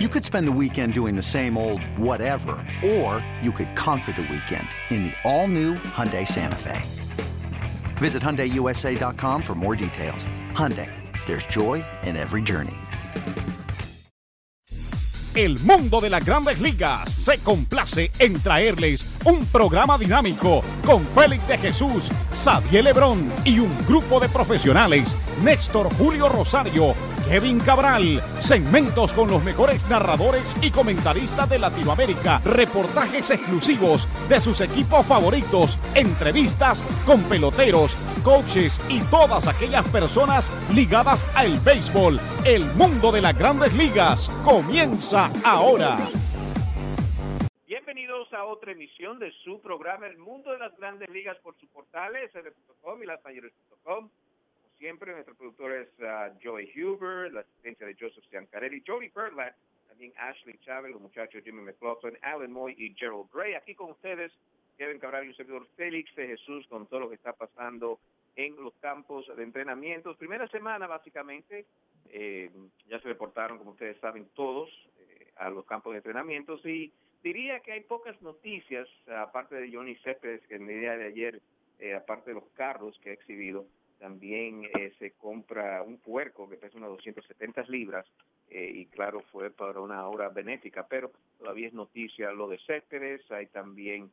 You could spend the weekend doing the same old whatever, or you could conquer the weekend in the all-new Hyundai Santa Fe. Visit HyundaiUSA.com for more details. Hyundai, there's joy in every journey. El mundo de las grandes ligas se complace en traerles un programa dinámico con Félix de Jesús, Xavier Lebrón y un grupo de profesionales, Néstor Julio Rosario, Kevin Cabral, segmentos con los mejores narradores y comentaristas de Latinoamérica, reportajes exclusivos de sus equipos favoritos, entrevistas con peloteros, coaches y todas aquellas personas ligadas al béisbol. El mundo de las grandes ligas comienza ahora. Bienvenidos a otra emisión de su programa El Mundo de las Grandes Ligas por sus portales, sd.com y lasmayores.com siempre, nuestro productor es uh, Joey Huber, la asistencia de Joseph Ciancarelli, Jody Perlat, también Ashley Chávez, los muchachos Jimmy McLaughlin, Alan Moy y Gerald Gray. Aquí con ustedes, Kevin Cabral y un servidor Félix de Jesús con todo lo que está pasando en los campos de entrenamiento. Primera semana, básicamente, eh, ya se reportaron, como ustedes saben, todos eh, a los campos de entrenamiento y diría que hay pocas noticias, aparte de Johnny Céspedes, que en el día de ayer, eh, aparte de los carros que ha exhibido, también eh, se compra un puerco que pesa unas 270 libras eh, y claro fue para una obra benéfica, pero todavía es noticia lo de Céspedes, hay también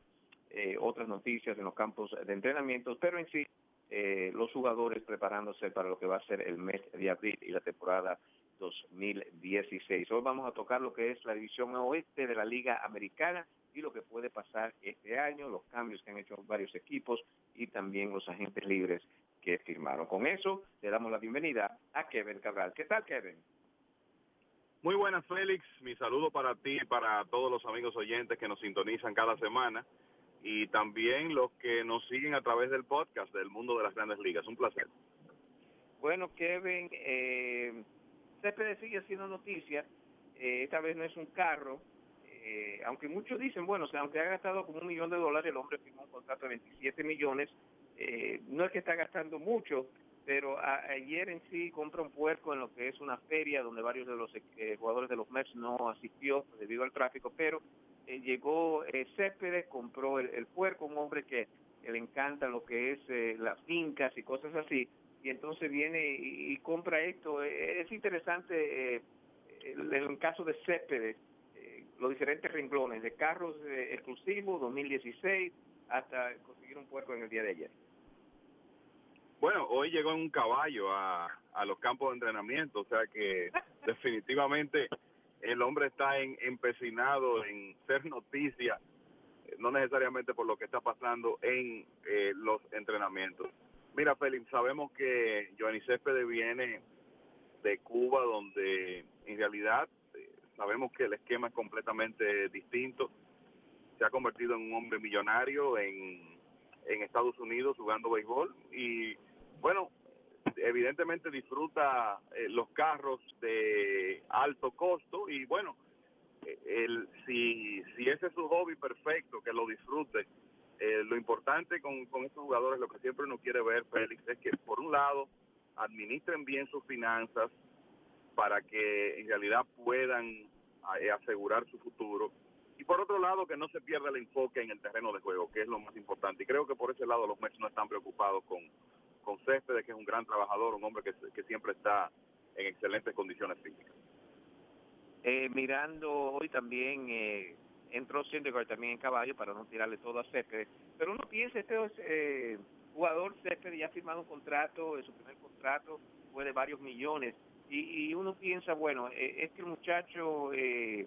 eh, otras noticias en los campos de entrenamiento, pero en sí los jugadores preparándose para lo que va a ser el mes de abril y la temporada 2016. Hoy vamos a tocar lo que es la división oeste de la Liga Americana y lo que puede pasar este año, los cambios que han hecho varios equipos y también los agentes libres que firmaron. Con eso, le damos la bienvenida a Kevin Cabral. ¿Qué tal, Kevin? Muy buenas, Félix. Mi saludo para ti y para todos los amigos oyentes que nos sintonizan cada semana y también los que nos siguen a través del podcast del Mundo de las Grandes Ligas. Un placer. Bueno, Kevin, eh, sigue siendo noticia. Eh, esta vez no es un carro. Eh, aunque muchos dicen, bueno, o sea, aunque ha gastado como un millón de dólares, el hombre firmó un contrato de 27 millones eh, no es que está gastando mucho, pero ayer en sí compra un puerco en lo que es una feria donde varios de los eh, jugadores de los Mets no asistió debido al tráfico, pero eh, llegó eh, Céspedes, compró el, puerco, un hombre que, le encanta lo que es las fincas y cosas así, y entonces viene y, compra esto. es interesante el, el, caso de Céspedes, los diferentes renglones de carros exclusivos 2016 hasta conseguir un puerco en el día de ayer. Bueno, hoy llegó en un caballo a, a los campos de entrenamiento, o sea que definitivamente el hombre está en, empecinado en ser noticia, no necesariamente por lo que está pasando en eh, los entrenamientos. Mira, Félix, sabemos que Joanny Céspedes viene de Cuba, donde en realidad eh, sabemos que el esquema es completamente distinto. Se ha convertido en un hombre millonario en, en Estados Unidos jugando béisbol y bueno, evidentemente disfruta eh, los carros de alto costo y bueno, el, si, si ese es su hobby perfecto, que lo disfrute. Eh, lo importante con, con estos jugadores, lo que siempre uno quiere ver, Félix, es que por un lado administren bien sus finanzas para que en realidad puedan asegurar su futuro y por otro lado que no se pierda el enfoque en el terreno de juego, que es lo más importante. Y creo que por ese lado los Mets no están preocupados con, con Céspedes, que es un gran trabajador, un hombre que, que siempre está en excelentes condiciones físicas. Eh, mirando hoy también eh, entró Syndergaard también en caballo para no tirarle todo a Céspedes, pero uno piensa, este eh, jugador Céspedes ya ha firmado un contrato, su primer contrato fue de varios millones, y, y uno piensa, bueno, eh, este muchacho... Eh,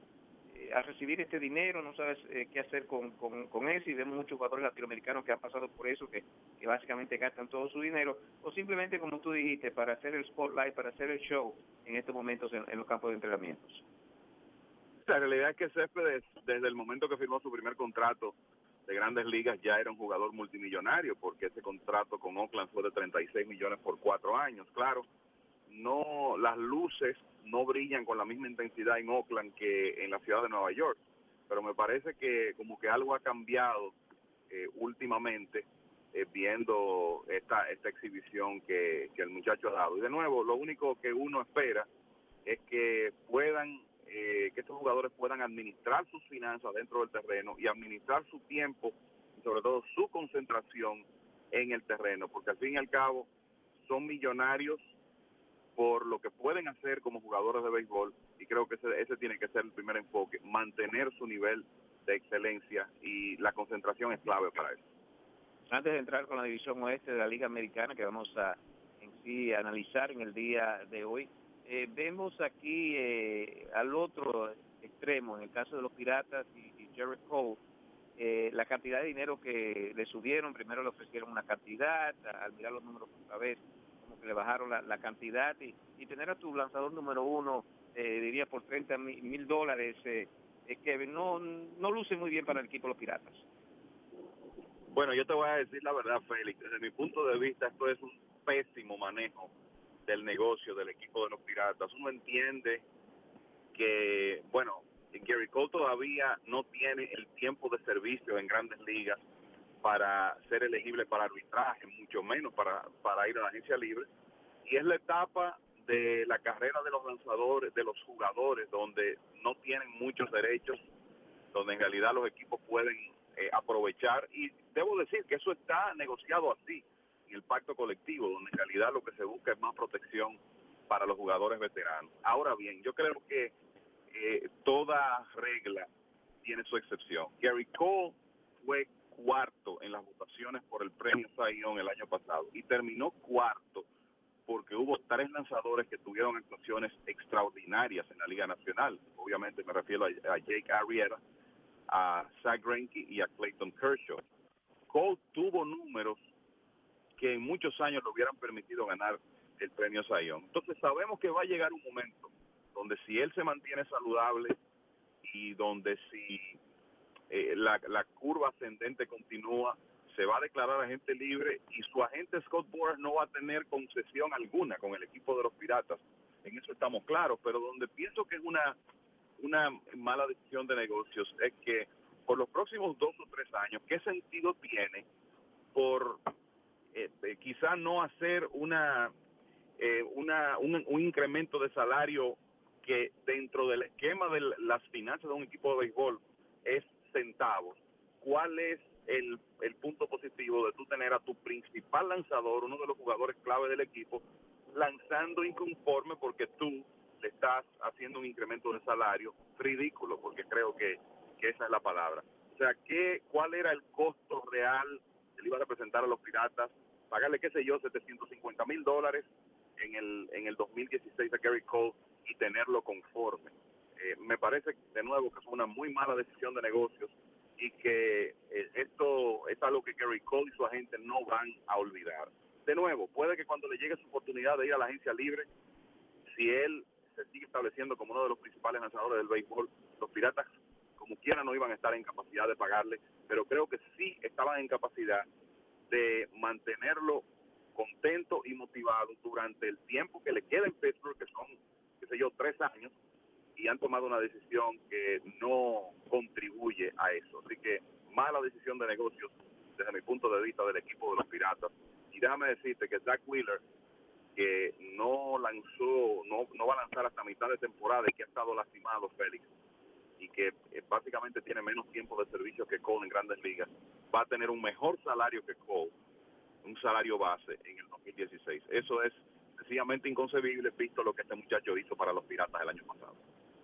a recibir este dinero, no sabes eh, qué hacer con, con, eso y vemos muchos jugadores latinoamericanos que han pasado por eso, que, básicamente gastan todo su dinero, o simplemente como tú dijiste, para hacer el spotlight, para hacer el show en estos momentos en, los campos de entrenamientos. La realidad es que Céspedes, desde el momento que firmó su primer contrato de grandes ligas, ya era un jugador multimillonario, porque ese contrato con Oakland fue de 36 millones por cuatro años, claro no las luces no brillan con la misma intensidad en Oakland que en la ciudad de Nueva York, pero me parece que como que algo ha cambiado eh, últimamente eh, viendo esta esta exhibición que, que el muchacho ha dado. Y de nuevo, lo único que uno espera es que puedan, eh, que estos jugadores puedan administrar sus finanzas dentro del terreno y administrar su tiempo y sobre todo su concentración en el terreno, porque al fin y al cabo son millonarios por lo que pueden hacer como jugadores de béisbol y creo que ese, ese tiene que ser el primer enfoque, mantener su nivel de excelencia y la concentración es clave para eso. Antes de entrar con la división oeste de la Liga Americana que vamos a en sí analizar en el día de hoy, eh, vemos aquí eh, al otro extremo, en el caso de los Piratas y, y Jared Cole, eh, la cantidad de dinero que le subieron, primero le ofrecieron una cantidad, al mirar los números otra vez, le bajaron la, cantidad y, tener a tu lanzador número uno, eh, diría por 30 mil dólares, eh, que no, no luce muy bien para el equipo de los Piratas. Bueno, yo te voy a decir la verdad, Félix, desde mi punto de vista esto es un pésimo manejo del negocio del equipo de los Piratas. Uno entiende que, bueno, Gary Cole todavía no tiene el tiempo de servicio en grandes ligas para ser elegible para arbitraje, mucho menos para, para ir a la agencia libre. Y es la etapa de la carrera de los lanzadores, de los jugadores, donde no tienen muchos derechos, donde en realidad los equipos pueden eh, aprovechar. Y debo decir que eso está negociado así en el pacto colectivo, donde en realidad lo que se busca es más protección para los jugadores veteranos. Ahora bien, yo creo que eh, toda regla tiene su excepción. Gary Cole fue cuarto en las votaciones por el premio Sayón el año pasado y terminó cuarto porque hubo tres lanzadores que tuvieron actuaciones extraordinarias en la Liga Nacional. Obviamente me refiero a, Jake Arrieta, a Zach Greinke y a Clayton Kershaw. Cole tuvo números que en muchos años le hubieran permitido ganar el premio Sayón. Entonces sabemos que va a llegar un momento donde si él se mantiene saludable y donde si eh, la, la, curva ascendente continúa, se va a declarar agente libre y su agente Scott Boras no va a tener concesión alguna con el equipo de los Piratas. En eso estamos claros, pero donde pienso que es una, una mala decisión de negocios es que por los próximos dos o tres años, ¿qué sentido tiene por eh, eh, quizá no hacer una, eh, una un, un incremento de salario que dentro del esquema de las finanzas de un equipo de béisbol es centavos. ¿Cuál es el, el punto positivo de tú tener a tu principal lanzador, uno de los jugadores clave del equipo, lanzando inconforme porque tú le estás haciendo un incremento de salario ridículo, porque creo que, que esa es la palabra. O sea, ¿qué, ¿cuál era el costo real que le iba a representar a los piratas? Pagarle, qué sé yo, 750 mil dólares en el, en el 2016 a Gary Cole y tenerlo conforme. Eh, me parece de nuevo que es una muy mala decisión de negocios y que eh, esto es algo que Gary Cole y su agente no van a olvidar. De nuevo, puede que cuando le llegue su oportunidad de ir a la agencia libre, si él se sigue estableciendo como uno de los principales lanzadores del béisbol, los piratas como quiera no iban a estar en capacidad de pagarle, pero creo que sí estaban en capacidad de mantenerlo contento y motivado durante el tiempo que le queda en Pittsburgh, que son qué sé yo, tres años y han tomado una decisión que no contribuye a eso. Así que mala decisión de negocios desde mi punto de vista del equipo de los Piratas. Y déjame decirte que Zach Wheeler, que no lanzó, no, no va a lanzar hasta mitad de temporada y que ha estado lastimado, Félix, y que eh, básicamente tiene menos tiempo de servicio que Cole en grandes ligas, va a tener un mejor salario que Cole, un salario base en el 2016. Eso es sencillamente inconcebible visto lo que este muchacho hizo para los Piratas el año pasado.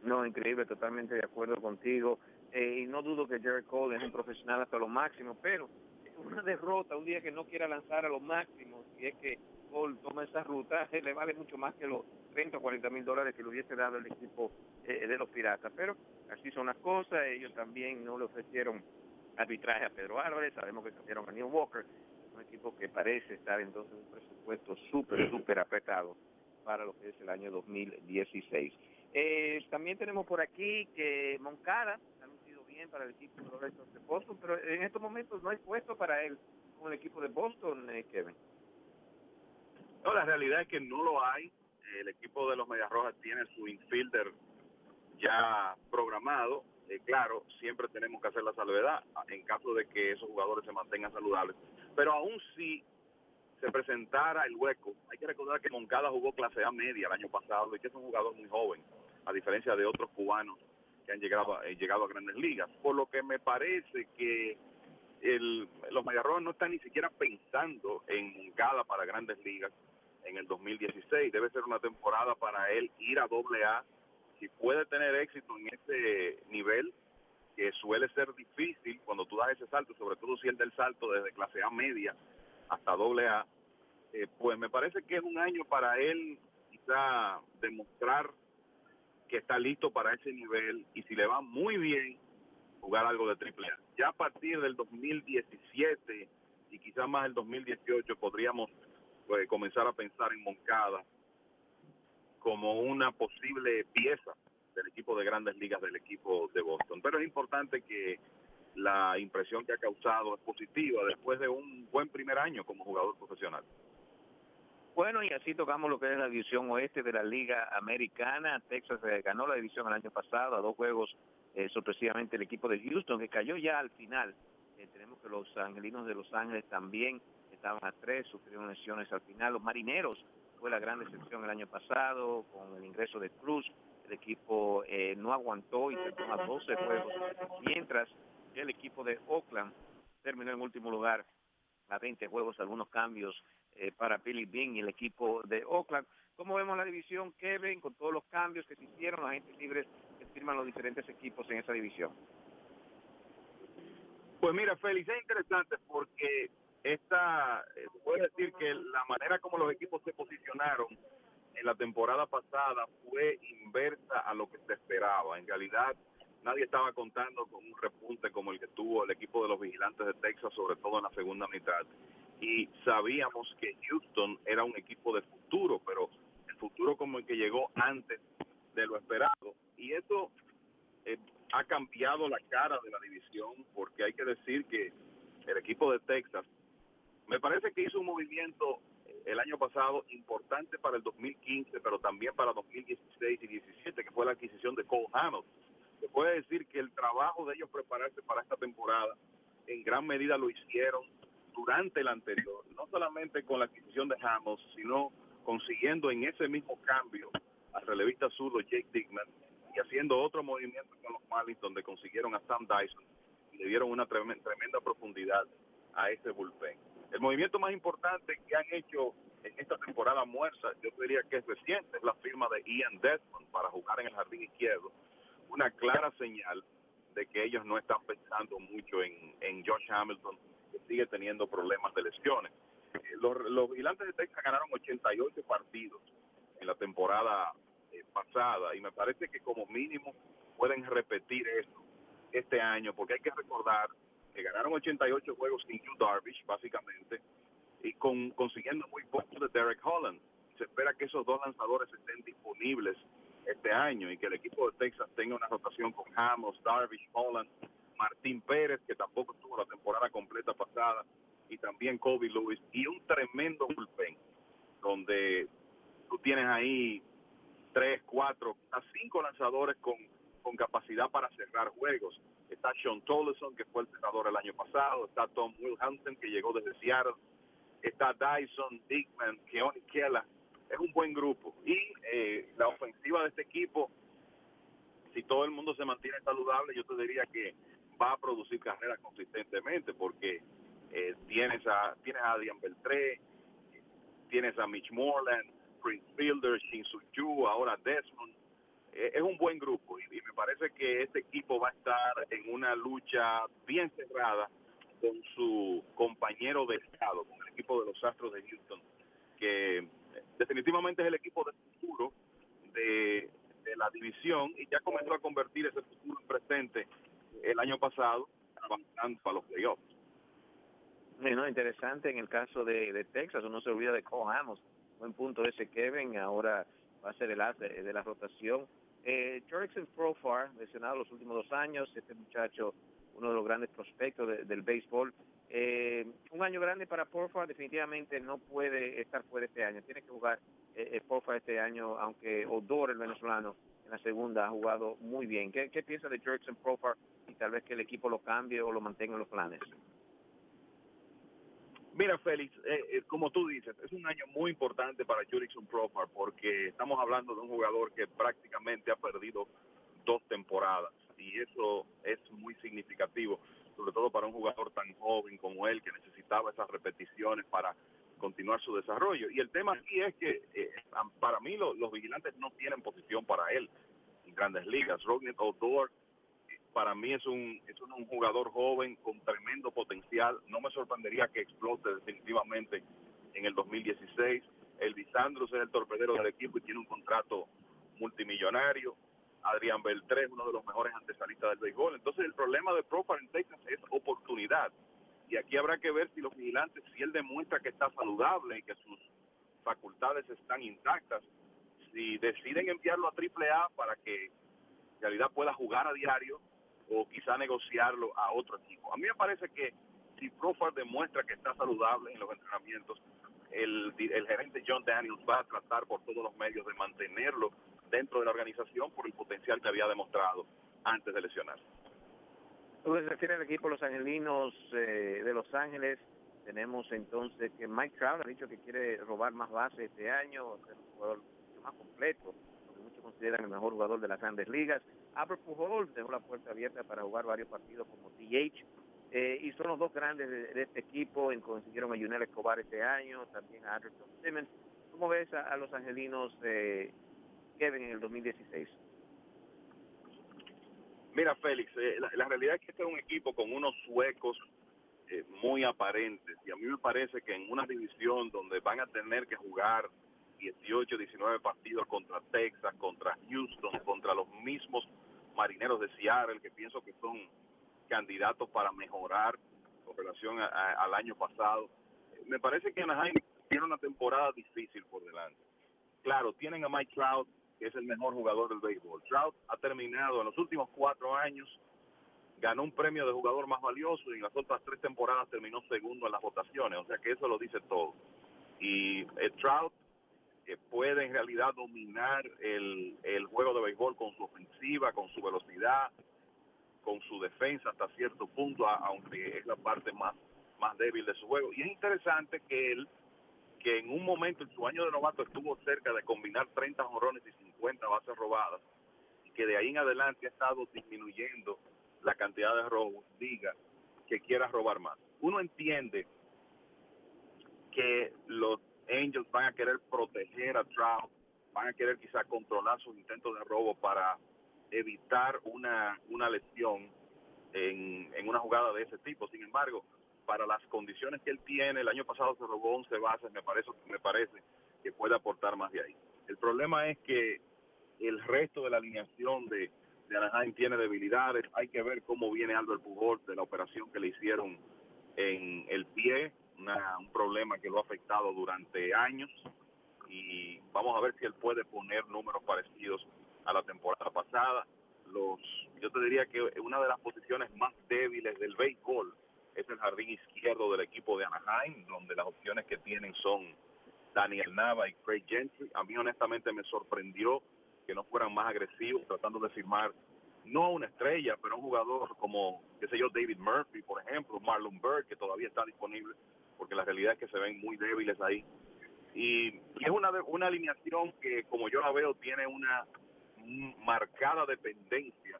No, increíble, totalmente de acuerdo contigo. Eh, y no dudo que Jared Cole es un profesional hasta lo máximo, pero una derrota, un día que no quiera lanzar a los máximos, y es que Cole toma esa ruta, le vale mucho más que los 30 o 40 mil dólares que le hubiese dado el equipo eh, de los Piratas. Pero así son las cosas, ellos también no le ofrecieron arbitraje a Pedro Álvarez, sabemos que cambiaron a Neil Walker, un equipo que parece estar entonces un presupuesto súper, súper apretado para lo que es el año 2016. Eh, también tenemos por aquí que Moncada ha lucido bien para el equipo de los de Boston, pero en estos momentos no hay puesto para él con el equipo de Boston, eh, Kevin. No, la realidad es que no lo hay. El equipo de los Medias Rojas tiene su infielder ya programado. Eh, claro, siempre tenemos que hacer la salvedad en caso de que esos jugadores se mantengan saludables. Pero aún si se presentara el hueco, hay que recordar que Moncada jugó clase A media el año pasado y que es un jugador muy joven, a diferencia de otros cubanos que han llegado, a, llegado a grandes ligas. Por lo que me parece que el, los Mayarroas no están ni siquiera pensando en Moncada para grandes ligas en el 2016. Debe ser una temporada para él ir a doble A. Si puede tener éxito en ese nivel, que suele ser difícil cuando tú das ese salto, sobre todo si el del salto desde clase A media hasta doble A, eh, pues me parece que es un año para él quizá demostrar que está listo para ese nivel y si le va muy bien, jugar algo de triple A. Ya a partir del 2017 y quizás más el 2018 podríamos pues, comenzar a pensar en Moncada como una posible pieza del equipo de grandes ligas del equipo de Boston. Pero es importante que la impresión que ha causado es positiva después de un buen primer año como jugador profesional. Bueno, y así tocamos lo que es la división oeste de la Liga Americana. Texas eh, ganó la división el año pasado a dos juegos, eh, sorpresivamente el equipo de Houston, que cayó ya al final. Eh, tenemos que los angelinos de Los Ángeles también estaban a tres, sufrieron lesiones al final. Los marineros fue la gran decepción el año pasado con el ingreso de Cruz. El equipo no aguantó y terminó a 12 juegos, mientras el equipo de Oakland terminó en último lugar a 20 juegos, algunos cambios eh, para Billy Bean y el equipo de Oakland. ¿Cómo vemos la división, Kevin, con todos los cambios que se hicieron, los agentes libres que firman los diferentes equipos en esa división? Pues mira, Félix, es interesante porque esta, eh, puedo decir que la manera como los equipos se posicionaron en la temporada pasada fue inversa a lo que se esperaba. En realidad, nadie estaba contando con un repunte como el que tuvo el equipo de los vigilantes de Texas, sobre todo en la segunda mitad y sabíamos que Houston era un equipo de futuro, pero el futuro como el que llegó antes de lo esperado. Y eso eh, ha cambiado la cara de la división, porque hay que decir que el equipo de Texas me parece que hizo un movimiento eh, el año pasado importante para el 2015, pero también para 2016 y 17, que fue la adquisición de Cole Hamilton. Se puede decir que el trabajo de ellos prepararse para esta temporada en gran medida lo hicieron durante el anterior, no solamente con la adquisición de Hamilton, sino consiguiendo en ese mismo cambio al relevista zurdo Jake Dickman y haciendo otro movimiento con los Marlins donde consiguieron a Sam Dyson y le dieron una tremenda, profundidad a ese bullpen. El movimiento más importante que han hecho en esta temporada muerta, yo diría que es reciente, es la firma de Ian Desmond para jugar en el jardín izquierdo. Una clara señal de que ellos no están pensando mucho en, en Josh Hamilton que sigue teniendo problemas de lesiones. Eh, los, los vigilantes de Texas ganaron 88 partidos en la temporada eh, pasada y me parece que como mínimo pueden repetir eso este año porque hay que recordar que ganaron 88 juegos sin Hugh Darvish básicamente y con consiguiendo muy poco de Derek Holland. Se espera que esos dos lanzadores estén disponibles este año y que el equipo de Texas tenga una rotación con Hamos, Darvish, Holland Martín Pérez, que tampoco tuvo la temporada completa pasada, y también Kobe Lewis, y un tremendo bullpen, donde tú tienes ahí tres, cuatro, a cinco lanzadores con, con capacidad para cerrar juegos. Está Sean Tollison, que fue el cerrador el año pasado, está Tom Wilhansen, que llegó desde Seattle, está Dyson, Dickman, Keone Kela, es un buen grupo. Y eh, la ofensiva de este equipo, si todo el mundo se mantiene saludable, yo te diría que va a producir carreras consistentemente porque eh, tienes a tienes a Adrian Beltré, tienes a Mitch Moreland, Prince Fielder, Shin Yu, ahora Desmond. Eh, es un buen grupo y, me parece que este equipo va a estar en una lucha bien cerrada con su compañero de estado, con el equipo de los Astros de Houston, que definitivamente es el equipo de futuro de, de la división y ya comenzó a convertir ese futuro en presente el año pasado avanzando a los playoffs. No, interesante en el caso de, de Texas, uno se olvida de Cole Amos, buen punto ese Kevin, ahora va a ser el as de, la rotación. Eh, Jerickson Profar, lesionado los últimos dos años, este muchacho, uno de los grandes prospectos del béisbol. Eh, un año grande para Profar, definitivamente no puede estar fuera este año, tiene que jugar eh, eh Profar este año, aunque Odor, el venezolano, en la segunda ha jugado muy bien. ¿Qué, piensa de Jerickson Profar tal vez que el equipo lo cambie o lo mantenga en los planes? Mira, Félix, eh, eh, como tú dices, es un año muy importante para Jurickson Profar porque estamos hablando de un jugador que prácticamente ha perdido dos temporadas y eso es muy significativo, sobre todo para un jugador tan joven como él que necesitaba esas repeticiones para continuar su desarrollo. Y el tema aquí es que eh, para mí los vigilantes no tienen posición para él en grandes ligas. Rodney Odor para mí es un, es un, jugador joven con tremendo potencial. No me sorprendería que explote definitivamente en el 2016. El Bisandrus es el torpedero del equipo y tiene un contrato multimillonario. Adrián Beltré uno de los mejores antesalistas del béisbol. Entonces el problema de Profar en Texas es oportunidad. Y aquí habrá que ver si los vigilantes, si él demuestra que está saludable y que sus facultades están intactas, si deciden enviarlo a AAA para que en realidad pueda jugar a diario o quizá negociarlo a otro equipo. A mí me parece que si Profar demuestra que está saludable en los entrenamientos, el, gerente John Daniels va a tratar por todos los medios de mantenerlo dentro de la organización por el potencial que había demostrado antes de lesionarse. Entonces, refiere al equipo Los Angelinos eh, de Los Ángeles. Tenemos entonces que Mike Trout ha dicho que quiere robar más bases este año, ser un jugador más completo, consideran el mejor jugador de las grandes ligas. Albert Pujols dejó la puerta abierta para jugar varios partidos como DH. Eh, y son los dos grandes de, este equipo, en, consiguieron a Junel Escobar este año, también a Anderson Simmons. ¿Cómo ves a, los angelinos eh, Kevin en el 2016? Mira, Félix, eh, la, realidad es que este es un equipo con unos suecos eh, muy aparentes y a mí me parece que en una división donde van a tener que jugar 18, 19 partidos contra Texas, contra Houston, contra los mismos marineros de Seattle, que pienso que son candidatos para mejorar con relación al año pasado. Me parece que Anaheim tiene una temporada difícil por delante. Claro, tienen a Mike Trout, que es el mejor jugador del béisbol. Trout ha terminado en los últimos cuatro años, ganó un premio de jugador más valioso y en las otras tres temporadas terminó segundo en las votaciones, o sea que eso lo dice todo. Y eh, Trout que puede en realidad dominar el, el juego de béisbol con su ofensiva, con su velocidad, con su defensa hasta cierto punto, aunque es la parte más, más débil de su juego. Y es interesante que él que en un momento en su año de novato estuvo cerca de combinar 30 jorrones y 50 bases robadas, y que de ahí en adelante ha estado disminuyendo la cantidad de robos, diga que quiera robar más. Uno entiende que los Angels van a querer proteger a Trout, van a querer quizá controlar sus intentos de robo para evitar una, una lesión en, en una jugada de ese tipo. Sin embargo, para las condiciones que él tiene, el año pasado se robó 11 bases, me parece, me parece que puede aportar más de ahí. El problema es que el resto de la alineación de, de Anaheim tiene debilidades, hay que ver cómo viene Albert Pujol de la operación que le hicieron en el pie, un problema que lo ha afectado durante años y vamos a ver si él puede poner números parecidos a la temporada pasada. Los, yo te diría que una de las posiciones más débiles del béisbol es el jardín izquierdo del equipo de Anaheim, donde las opciones que tienen son Daniel Nava y Craig Gentry. A mí honestamente me sorprendió que no fueran más agresivos tratando de firmar no a una estrella, pero a un jugador como, qué sé yo, David Murphy, por ejemplo, Marlon Bird, que todavía está disponible, porque la realidad es que se ven muy débiles ahí. Y, es una, una alineación que, como yo la veo, tiene una marcada dependencia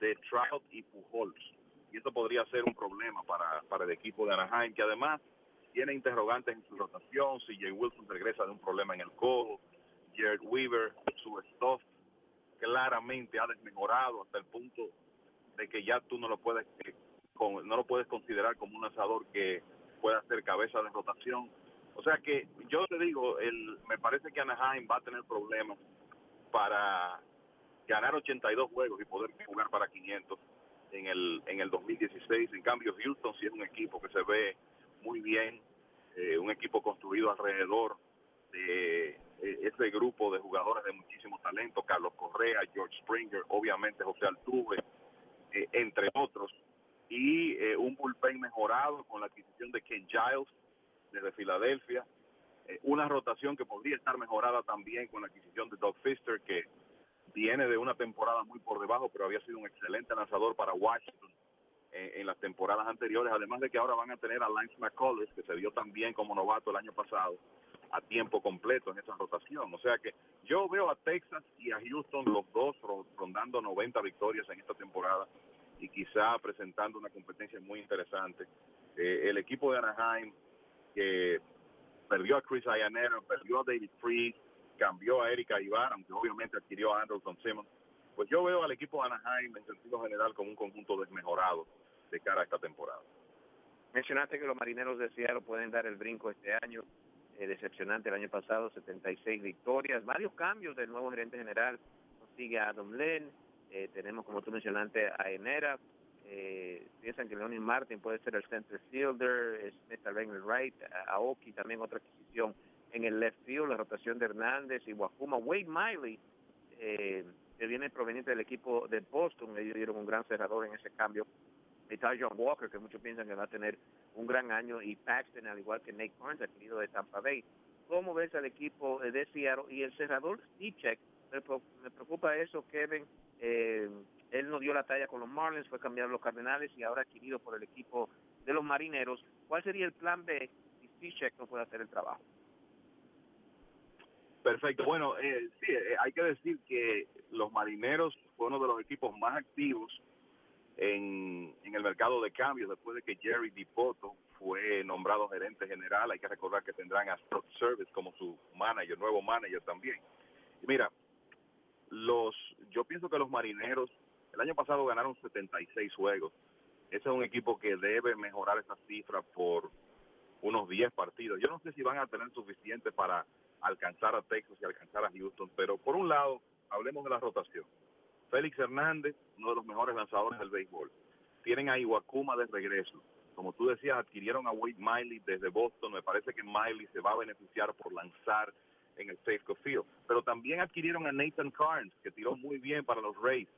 de Trout y Pujols. Y eso podría ser un problema para, para el equipo de Anaheim, que además tiene interrogantes en su rotación, si Jay Wilson regresa de un problema en el codo, Jared Weaver, su stuff claramente ha desmejorado hasta el punto de que ya tú no lo puedes eh, no lo puedes considerar como un lanzador que pueda ser cabeza de rotación. O sea que yo te digo, el, me parece que Anaheim va a tener problemas para ganar 82 juegos y poder jugar para 500 en el, en el 2016. En cambio, Houston sí es un equipo que se ve muy bien, eh, un equipo construido alrededor de eh, ese grupo de jugadores de muchísimo talento, Carlos Correa, George Springer, obviamente José Altuve, eh, entre otros, y un bullpen mejorado con la adquisición de Ken Giles desde Filadelfia, una rotación que podría estar mejorada también con la adquisición de Doug Fister, que viene de una temporada muy por debajo, pero había sido un excelente lanzador para Washington en, las temporadas anteriores, además de que ahora van a tener a Lance McCullers, que se dio también como novato el año pasado, a tiempo completo en esa rotación. O sea que yo veo a Texas y a Houston los dos rondando 90 victorias en esta temporada y quizá presentando una competencia muy interesante. Eh, el equipo de Anaheim que perdió a Chris Ayanero, perdió a David Freed, cambió a Erika Ibar, aunque obviamente adquirió a Anderson Simmons. Pues yo veo al equipo de Anaheim en sentido general como un conjunto desmejorado de cara a esta temporada. Mencionaste que los marineros de Seattle pueden dar el brinco este año, eh, decepcionante el año pasado, 76 victorias, varios cambios del nuevo gerente general, consigue a Adam Lynn, eh, tenemos como tú mencionaste a Enera, eh, piensan que Leonin Martin puede ser el center fielder, Smith en el right, Aoki también otra adquisición en el left field, la rotación de Hernández y Wakuma, Wade Miley, eh, que viene proveniente del equipo de Boston, ellos dieron un gran cerrador en ese cambio está John Walker, que muchos piensan que va a tener un gran año, y Paxton, al igual que Nate Barnes, adquirido de Tampa Bay. ¿Cómo ves al equipo de Seattle? Y el cerrador Steve me preocupa eso, Kevin. Eh, él no dio la talla con los Marlins, fue cambiado a los Cardenales y ahora adquirido por el equipo de los Marineros. ¿Cuál sería el plan B si Steve no puede hacer el trabajo? Perfecto. Bueno, eh, sí, eh, hay que decir que los Marineros fue uno de los equipos más activos en, el mercado de cambios después de que Jerry DiPoto fue nombrado gerente general. Hay que recordar que tendrán a Stock Service como su manager, nuevo manager también. Mira, los, yo pienso que los marineros el año pasado ganaron 76 juegos. Ese es un equipo que debe mejorar esa cifra por unos 10 partidos. Yo no sé si van a tener suficiente para alcanzar a Texas y alcanzar a Houston, pero por un lado, hablemos de la rotación. Félix Hernández, uno de los mejores lanzadores del béisbol. Tienen a Iwakuma de regreso. Como tú decías, adquirieron a Wade Miley desde Boston. Me parece que Miley se va a beneficiar por lanzar en el Safeco Field. Pero también adquirieron a Nathan Carnes, que tiró muy bien para los Rays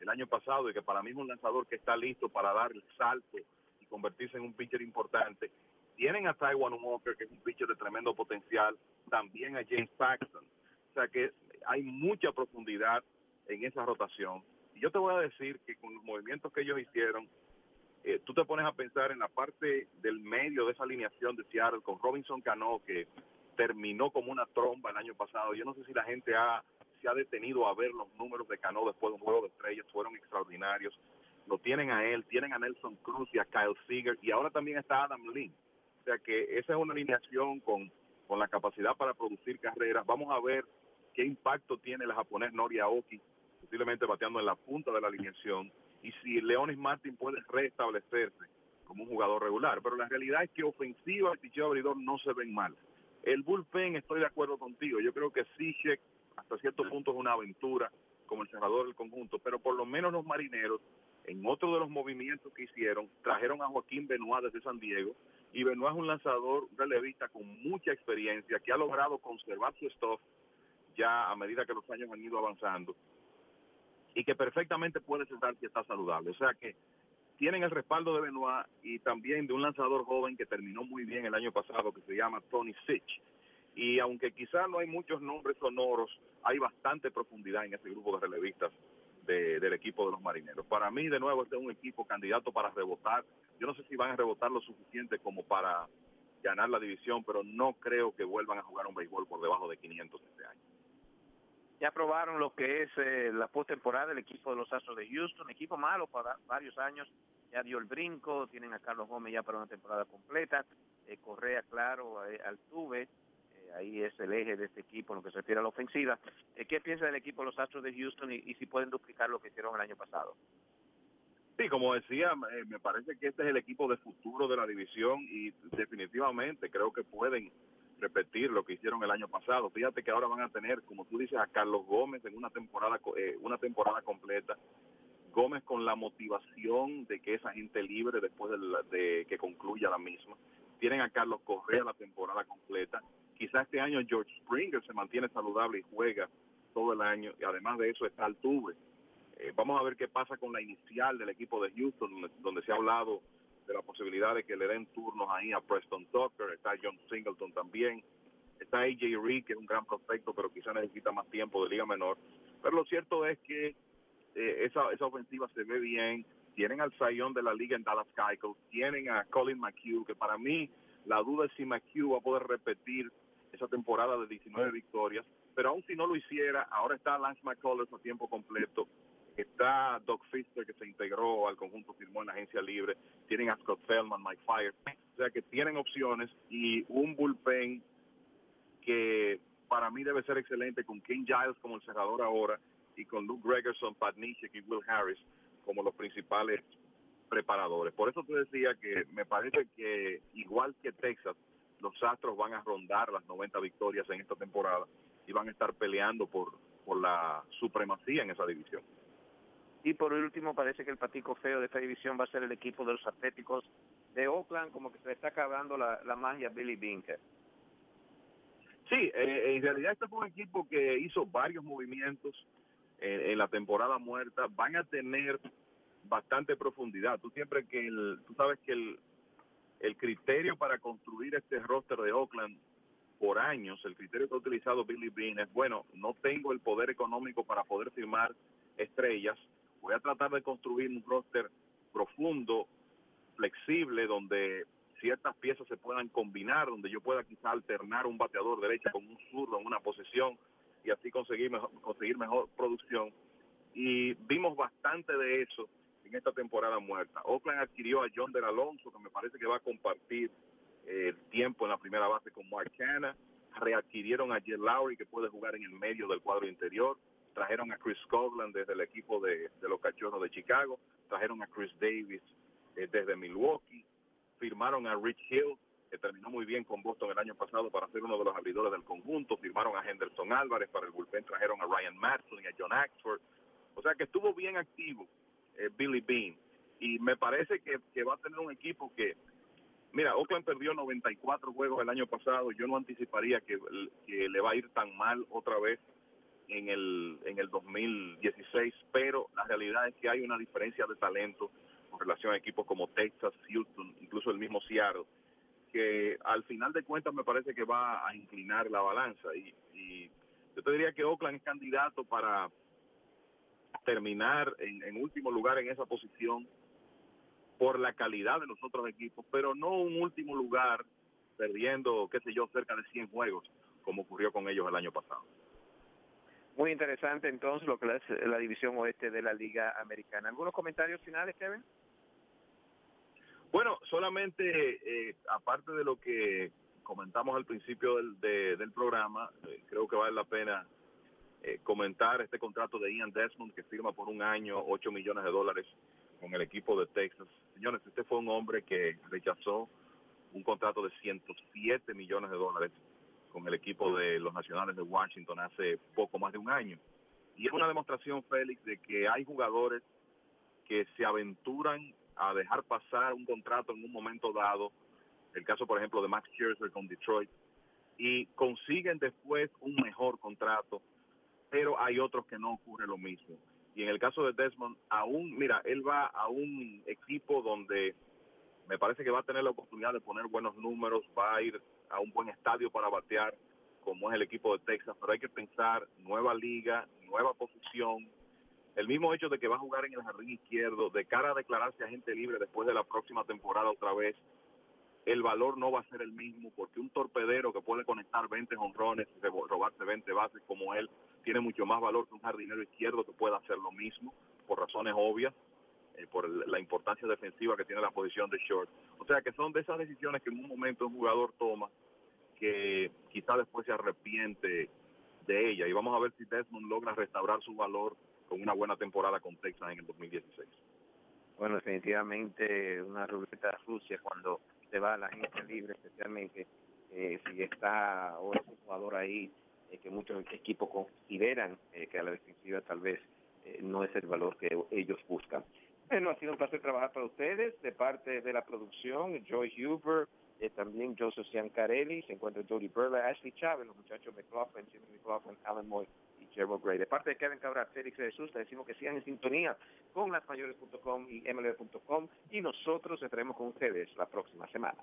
el año pasado y que para mí es un lanzador que está listo para dar el salto y convertirse en un pitcher importante. Tienen a Taiwan Walker, que es un pitcher de tremendo potencial. También a James Paxton. O sea que hay mucha profundidad en esa rotación. Y yo te voy a decir que con los movimientos que ellos hicieron, eh, tú te pones a pensar en la parte del medio de esa alineación de Seattle con Robinson Cano, que terminó como una tromba el año pasado. Yo no sé si la gente ha, se ha detenido a ver los números de Cano después de un juego de estrellas, fueron extraordinarios. Lo tienen a él, tienen a Nelson Cruz y a Kyle Seager, y ahora también está Adam Lynn. O sea que esa es una alineación con, con la capacidad para producir carreras. Vamos a ver qué impacto tiene el japonés Nori Aoki posiblemente bateando en la punta de la alineación, y si Leonis Martin puede restablecerse como un jugador regular. Pero la realidad es que ofensiva y picheo abridor no se ven mal. El bullpen, estoy de acuerdo contigo. Yo creo que Zizek hasta cierto punto es una aventura como el cerrador del conjunto, pero por lo menos los marineros, en otro de los movimientos que hicieron, trajeron a Joaquín Benoit desde San Diego, y Benoit es un lanzador relevista con mucha experiencia que ha logrado conservar su stuff ya a medida que los años han ido avanzando y que perfectamente puede sentar si está saludable. O sea que tienen el respaldo de Benoit y también de un lanzador joven que terminó muy bien el año pasado que se llama Tony Sitch. Y aunque quizás no hay muchos nombres sonoros, hay bastante profundidad en ese grupo de relevistas del equipo de los marineros. Para mí, de nuevo, este es un equipo candidato para rebotar. Yo no sé si van a rebotar lo suficiente como para ganar la división, pero no creo que vuelvan a jugar un béisbol por debajo de 500 este año ya probaron lo que es eh, la postemporada del equipo de los Astros de Houston, equipo malo para varios años, ya dio el brinco, tienen a Carlos Gómez ya para una temporada completa, eh, Correa, claro, eh, Altuve, eh, ahí es el eje de este equipo en lo que se refiere a la ofensiva. ¿Qué piensa del equipo de los Astros de Houston y, si pueden duplicar lo que hicieron el año pasado? Sí, como decía, me parece que este es el equipo de futuro de la división y definitivamente creo que pueden repetir lo que hicieron el año pasado. Fíjate que ahora van a tener, como tú dices, a Carlos Gómez en una temporada eh, una temporada completa. Gómez con la motivación de que esa gente libre después de, que concluya la misma. Tienen a Carlos Correa la temporada completa. Quizás este año George Springer se mantiene saludable y juega todo el año. Y además de eso está Altuve. Eh, vamos a ver qué pasa con la inicial del equipo de Houston, donde se ha hablado de la posibilidad de que le den turnos ahí a Preston Tucker, está John Singleton también, está AJ Reed, que es un gran prospecto, pero quizá necesita más tiempo de liga menor. Pero lo cierto es que eh, esa, esa ofensiva se ve bien, tienen al sayón de la liga en Dallas Keuchel, tienen a Colin McHugh, que para mí la duda es si McHugh va a poder repetir esa temporada de 19 victorias, pero aún si no lo hiciera, ahora está Lance McCullers a tiempo completo, está Doc Fister que se integró al conjunto, firmó en la agencia libre, tienen a Scott Feldman, Mike Fire, o sea que tienen opciones y un bullpen que para mí debe ser excelente con King Giles como el cerrador ahora y con Luke Gregerson, Pat Nishik y Will Harris como los principales preparadores. Por eso te decía que me parece que igual que Texas, los Astros van a rondar las 90 victorias en esta temporada y van a estar peleando por, por la supremacía en esa división. Y por último, parece que el patico feo de esta división va a ser el equipo de los Atléticos de Oakland, como que se le está acabando la, la magia Billy Binker. Sí, eh, en realidad este fue un equipo que hizo varios movimientos en, la temporada muerta. Van a tener bastante profundidad. Tú siempre que el, tú sabes que el, el criterio para construir este roster de Oakland por años, el criterio que ha utilizado Billy Bean es, bueno, no tengo el poder económico para poder firmar estrellas, voy a tratar de construir un roster profundo, flexible, donde ciertas piezas se puedan combinar, donde yo pueda quizá alternar un bateador derecho con un zurdo en una posición y así conseguir mejor, conseguir mejor producción. Y vimos bastante de eso en esta temporada muerta. Oakland adquirió a John Del Alonso, que me parece que va a compartir eh, el tiempo en la primera base con Mark Hanna. Readquirieron a Jet Lowry, que puede jugar en el medio del cuadro interior. Trajeron a Chris Scotland desde el equipo de, los Cachorros de Chicago. Trajeron a Chris Davis eh, desde Milwaukee firmaron a Rich Hill, que terminó muy bien con Boston el año pasado para ser uno de los abridores del conjunto, firmaron a Henderson Álvarez para el bullpen, trajeron a Ryan Matson y a John Axford, o sea que estuvo bien activo eh, Billy Bean, y me parece que, va a tener un equipo que, mira, Oakland perdió 94 juegos el año pasado, yo no anticiparía que, que le va a ir tan mal otra vez en el, en el 2016, pero la realidad es que hay una diferencia de talento con relación a equipos como Texas, Houston, incluso el mismo Seattle, que al final de cuentas me parece que va a inclinar la balanza. Y, yo te diría que Oakland es candidato para terminar en, último lugar en esa posición por la calidad de los otros equipos, pero no un último lugar perdiendo, qué sé yo, cerca de 100 juegos, como ocurrió con ellos el año pasado. Muy interesante entonces lo que es la división oeste de la Liga Americana. ¿Algunos comentarios finales, Kevin? Bueno, solamente eh, aparte de lo que comentamos al principio del, programa, eh, creo que vale la pena eh, comentar este contrato de Ian Desmond que firma por un año 8 millones de dólares con el equipo de Texas. Señores, este fue un hombre que rechazó un contrato de 107 millones de dólares con el equipo de los Nacionales de Washington hace poco más de un año. Y es una demostración, Félix, de que hay jugadores que se aventuran a dejar pasar un contrato en un momento dado, el caso por ejemplo de Max Scherzer con Detroit, y consiguen después un mejor contrato, pero hay otros que no ocurre lo mismo. Y en el caso de Desmond, aún, mira, él va a un equipo donde me parece que va a tener la oportunidad de poner buenos números, va a ir a un buen estadio para batear, como es el equipo de Texas, pero hay que pensar nueva liga, nueva posición, el mismo hecho de que va a jugar en el jardín izquierdo, de cara a declararse agente libre después de la próxima temporada otra vez, el valor no va a ser el mismo porque un torpedero que puede conectar 20 honrones, robarse 20 bases como él, tiene mucho más valor que un jardinero izquierdo que pueda hacer lo mismo por razones obvias, eh, por la importancia defensiva que tiene la posición de short. O sea que son de esas decisiones que en un momento un jugador toma que quizá después se arrepiente de ella y vamos a ver si Desmond logra restaurar su valor con una buena temporada con Texas en el 2016. Bueno, definitivamente una ruleta Rusia cuando se va a la gente libre, especialmente eh, si está o es un jugador ahí eh, que muchos equipos consideran eh, que a la defensiva tal vez no es el valor que ellos buscan. Bueno, ha sido un placer trabajar para ustedes de parte de la producción, Joy Huber, también Joseph Ciancarelli, se encuentra Jody Burla, Ashley Chávez, los muchachos McLaughlin, Jimmy McLaughlin, Alan Moy de parte de Kevin Cabral, Félix Jesús, le decimos que sigan en sintonía con lasmayores.com y mlb.com y nosotros estaremos con ustedes la próxima semana.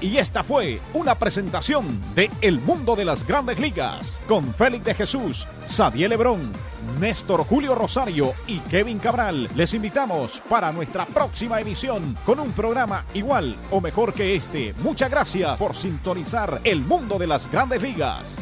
Y esta fue una presentación de El Mundo de las Grandes Ligas con Félix de Jesús, Xavier Lebrón, Néstor Julio Rosario y Kevin Cabral. Les invitamos para nuestra próxima emisión con un programa igual o mejor que este. Muchas gracias por sintonizar El Mundo de las Grandes Ligas.